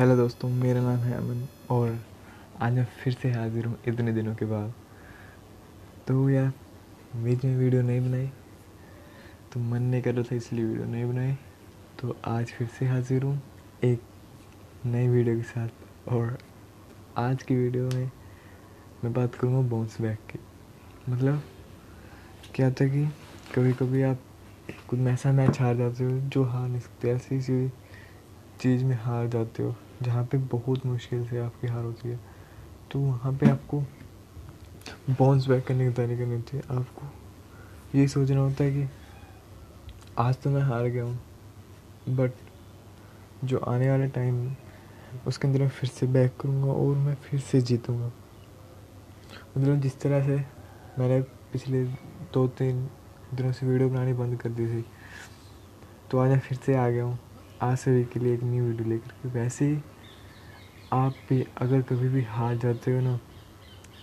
Hello दोस्तों, मेरा नाम है अमन और आज मैं फिर से हाजिर हूँ इतने दिनों के बाद। तो यार, बीच में वीडियो नहीं बनाई तो मन नहीं कर रहा था इसलिए वीडियो नहीं बनाई। तो आज फिर से हाजिर हूँ एक नई वीडियो के साथ और आज की वीडियो में मैं बात करूँगा बाउंस बैक की। मतलब क्या होता है कि कभी कभी आप कुछ ऐसा मैच हार जाते हो जो हार नहीं सकते, ऐसी चीज़ में हार जाते हो, जहाँ पे बहुत मुश्किल से आपकी हार होती है तो वहाँ पे आपको बाउंस बैक करने की तैयारी करनी होती है, आपको ये सोचना होता है कि आज तो मैं हार गया हूँ बट जो आने वाला टाइम उसके अंदर मैं फिर से बैक करूँगा और मैं फिर से जीतूँगा। मतलब जिस तरह से मैंने पिछले दो तीन दिनों से वीडियो बनानी बंद कर दी थी तो आज मैं फिर से आ गया हूँ। आज सभी के लिए एक न्यू वीडियो लेकर के, वैसे ही आप भी अगर कभी भी हार जाते हो ना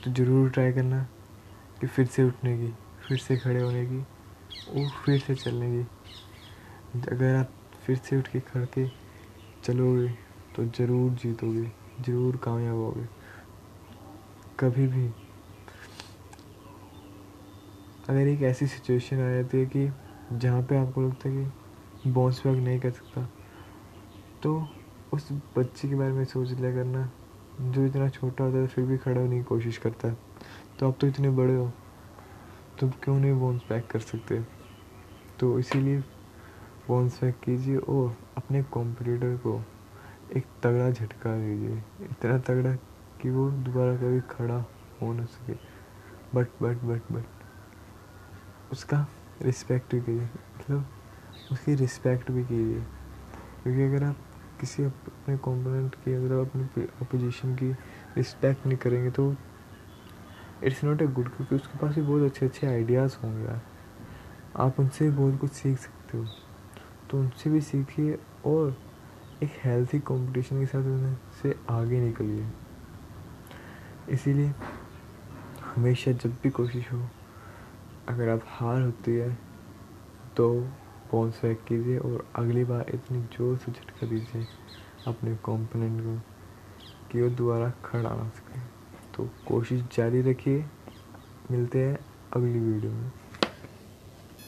तो ज़रूर ट्राई करना कि फिर से उठने की, फिर से खड़े होने की और फिर से चलने की। अगर आप फिर से उठ के खड़ के चलोगे तो ज़रूर जीतोगे, ज़रूर कामयाब होगे। कभी भी। अगर एक ऐसी सिचुएशन आ जाती है कि जहाँ पे आपको लगता है कि बाउंस बैक नहीं कर सकता तो उस बच्चे के बारे में सोच लिया करना। जो इतना छोटा होता है, फिर भी खड़ा होने की कोशिश करता है। तो आप तो इतने बड़े हो तो क्यों नहीं बाउंस बैक कर सकते तो इसीलिए बाउंस बैक कीजिए और अपने कॉम्पिटिटर को एक तगड़ा झटका दीजिए। इतना तगड़ा कि वो दोबारा कभी खड़ा हो ना सके। बट बट बट बट उसका रिस्पेक्ट भी कीजिए। मतलब उसकी रिस्पेक्ट भी कीजिए। क्योंकि अगर आप किसी अपने कॉम्पोनेंट की, अगर आप अपनी अपोजिशन की रिस्पेक्ट नहीं करेंगे तो इट्स नॉट ए गुड क्योंकि उसके पास भी बहुत अच्छे अच्छे आइडियाज़ होंगे यार। आप उनसे भी बहुत कुछ सीख सकते हो। तो उनसे भी सीखिए और एक हेल्थी कंपटीशन के साथ उनसे आगे निकलिए। इसीलिए हमेशा जब भी कोशिश हो, अगर आप हार होती है तो बाउंस बैक कीजिए और अगली बार इतनी ज़ोर से झटका दीजिए अपने कॉम्पोनेंट को कि वो दोबारा खड़ा ना सके। तो कोशिश जारी रखिए। मिलते हैं अगली वीडियो में।